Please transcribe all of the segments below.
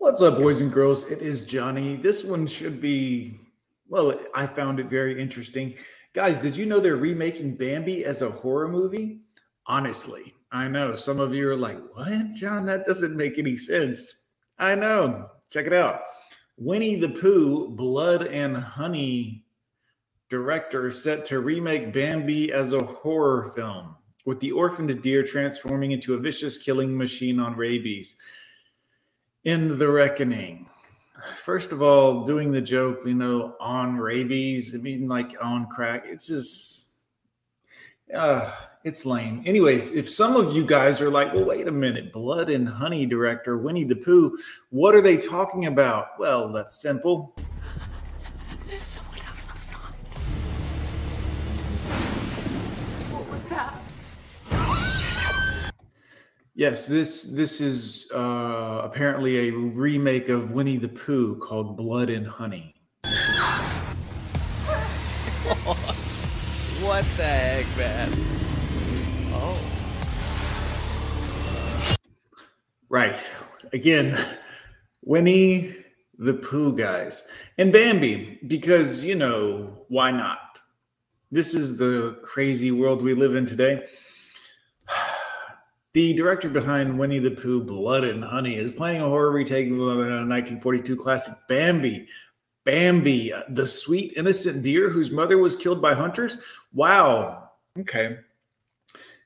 What's up, boys and girls? It is Johnny. This one should be, well, I found it very interesting. Guys, did you know they're remaking Bambi as a horror movie? Honestly, I know some of you are like, what, John? That doesn't make any sense. I know. Check it out. Winnie the Pooh, Blood and Honey director set to remake Bambi as a horror film, with the orphaned deer transforming into a vicious killing machine on rabies in the reckoning. First of all, doing the joke, you know, on rabies, I mean, like on crack, it's just, uh, it's lame. Anyways, if some of you guys are like, well, wait a minute, Blood and Honey director Winnie the Pooh, what are they talking about? Well, that's simple. There's Yes, this this is uh, apparently a remake of Winnie the Pooh called Blood and Honey. What the heck, man? Oh. Right. Again, Winnie the Pooh guys. And Bambi, because, you know, why not? This is the crazy world we live in today. The director behind Winnie the Pooh, Blood and Honey, is planning a horror retake of a 1942 classic Bambi. Bambi, the sweet, innocent deer whose mother was killed by hunters. Wow. Okay.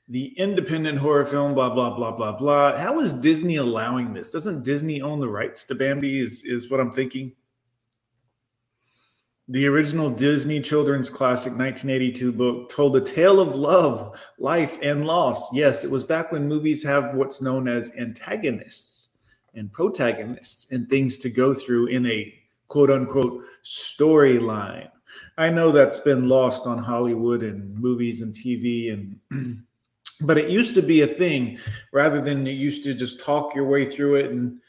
The independent horror film, blah, blah, blah, blah, blah. How is Disney allowing this? Doesn't Disney own the rights to Bambi? Is, is what I'm thinking. The original Disney children's classic 1982 book told a tale of love, life, and loss. Yes, it was back when movies have what's known as antagonists and protagonists and things to go through in a quote unquote storyline. I know that's been lost on Hollywood and movies and TV and but it used to be a thing rather than it used to just talk your way through it and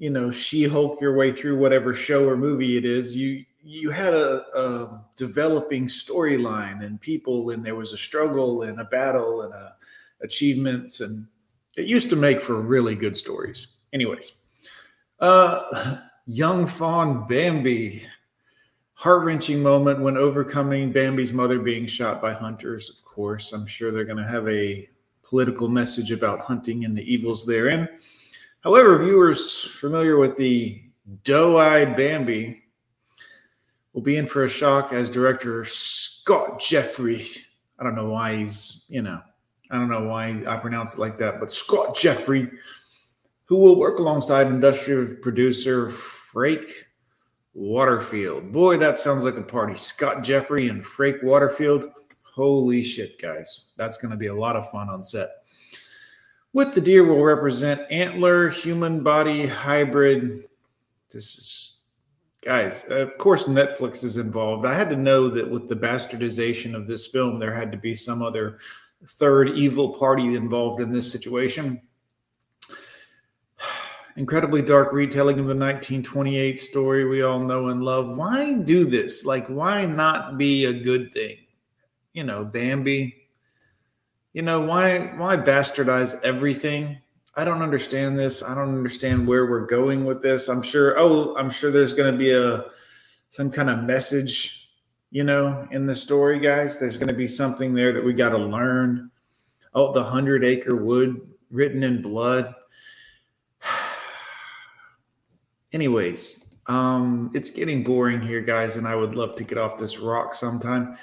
you know she-hulk your way through whatever show or movie it is you you had a, a developing storyline and people and there was a struggle and a battle and a achievements and it used to make for really good stories. Anyways uh young fawn bambi heart-wrenching moment when overcoming bambi's mother being shot by hunters of course. I'm sure they're going to have a political message about hunting and the evils therein however viewers familiar with the doe-eyed bambi will be in for a shock as director Scott Jeffries. I don't know why he's, you know, I don't know why I pronounce it like that, but Scott Jeffrey, who will work alongside industrial producer Frake Waterfield. Boy, that sounds like a party. Scott Jeffrey and Frake Waterfield. Holy shit, guys. That's going to be a lot of fun on set. With the deer will represent antler, human body hybrid. This is guys of course netflix is involved. I had to know that with the bastardization of this film there had to be some other third evil party involved in this situation. Incredibly dark retelling of the 1928 story we all know and love. Why do this? Like why not be a good thing? You know bambi you know why why bastardize everything I don't understand this. I don't understand where we're going with this. I'm sure. Oh, I'm sure there's going to be a some kind of message, you know, in the story, guys. There's going to be something there that we got to learn. Oh, the hundred acre wood written in blood. Anyways, um, it's getting boring here, guys, and I would love to get off this rock sometime.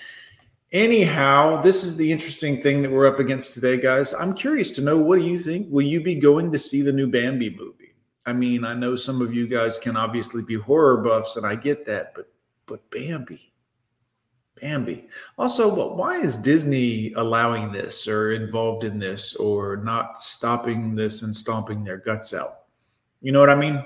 Anyhow, this is the interesting thing that we're up against today, guys. I'm curious to know what do you think? Will you be going to see the new Bambi movie? I mean, I know some of you guys can obviously be horror buffs, and I get that, but but Bambi, Bambi. Also, but why is Disney allowing this or involved in this or not stopping this and stomping their guts out? You know what I mean?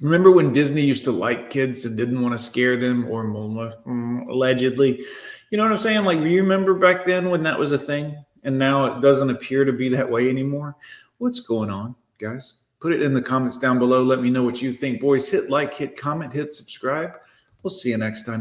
Remember when Disney used to like kids and didn't want to scare them, or mm, allegedly? You know what I'm saying? Like, you remember back then when that was a thing, and now it doesn't appear to be that way anymore? What's going on, guys? Put it in the comments down below. Let me know what you think. Boys, hit like, hit comment, hit subscribe. We'll see you next time.